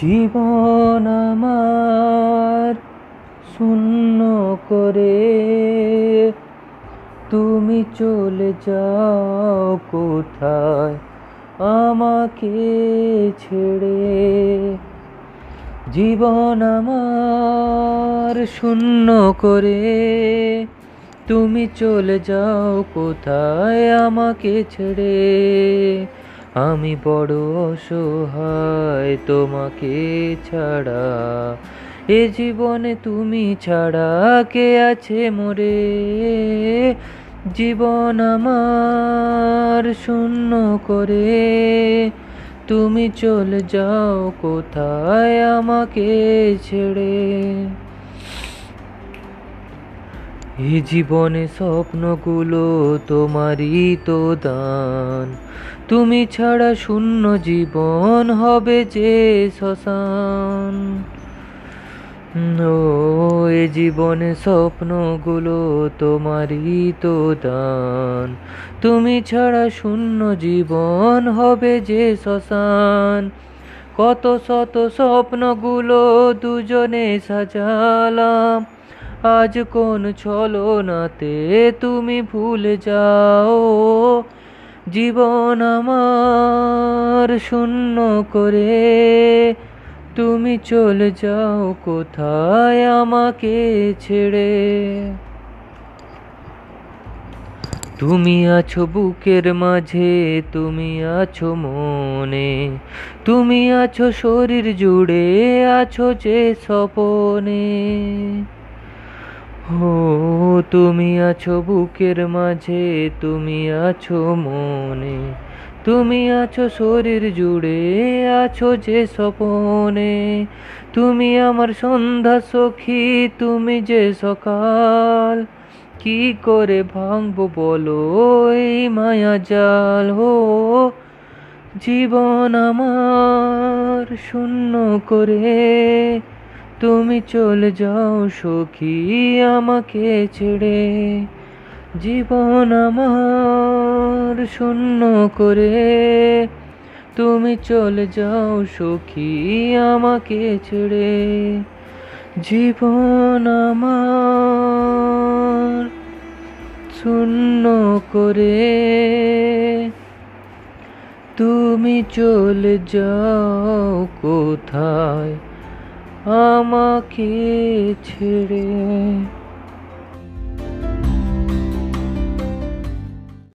জীবন আমার শূন্য করে। তুমি চলে যাও কোথায়? আমাকে ছেড়ে। জীবন আমার শূন্য করে। তুমি চলে যাও কোথায়? আমাকে ছেড়ে। আমি বড় অসহায় তোমাকে ছাড়া। এ জীবনে তুমি ছাড়া কে আছে মোরে? জীবন আমার শূন্য করে। তুমি চলে যাও কোথায় আমাকে ছেড়ে? এই জীবনে স্বপ্নগুলো তোমারই তো দান। তুমি ছাড়া শূন্য জীবন হবে যে শ্মশান। ও, এ জীবনে স্বপ্নগুলো তোমারই তো দান। তুমি ছাড়া শূন্য জীবন হবে যে শ্মশান। কত শত স্বপ্নগুলো দুজনে সাজালাম। আজ কোন ছলনাতে তুমি ভুলে যাও। জীবন আমার শূন্য করে, তুমি চলে যাও কোথায় আমাকে ছেড়ে? তুমি আছো বুকের মাঝে, তুমি আছো মনে, তুমি আছো শরীর জুড়ে, আছো যে স্বপনে। ও তুমি আছো বুকের মাঝে, তুমি আছো মনে। তুমি আছো শরীর জুড়ে, আছো যে স্বপনে। তুমি আমার সন্ধ্যা সখী, তুমি যে সকাল। কি করে ভাঙবো বলো এই মায়া জাল? হো, জীবন আমার শূন্য করে। তুমি চলে যাও, সখী আমাকে ছেড়ে। জীবন আমার শূন্য করে। তুমি চলে যাও, সখী আমাকে ছেড়ে। জীবন আমার শূন্য করে। তুমি চলে যাও, কোথায় আমাকে ছেড়ে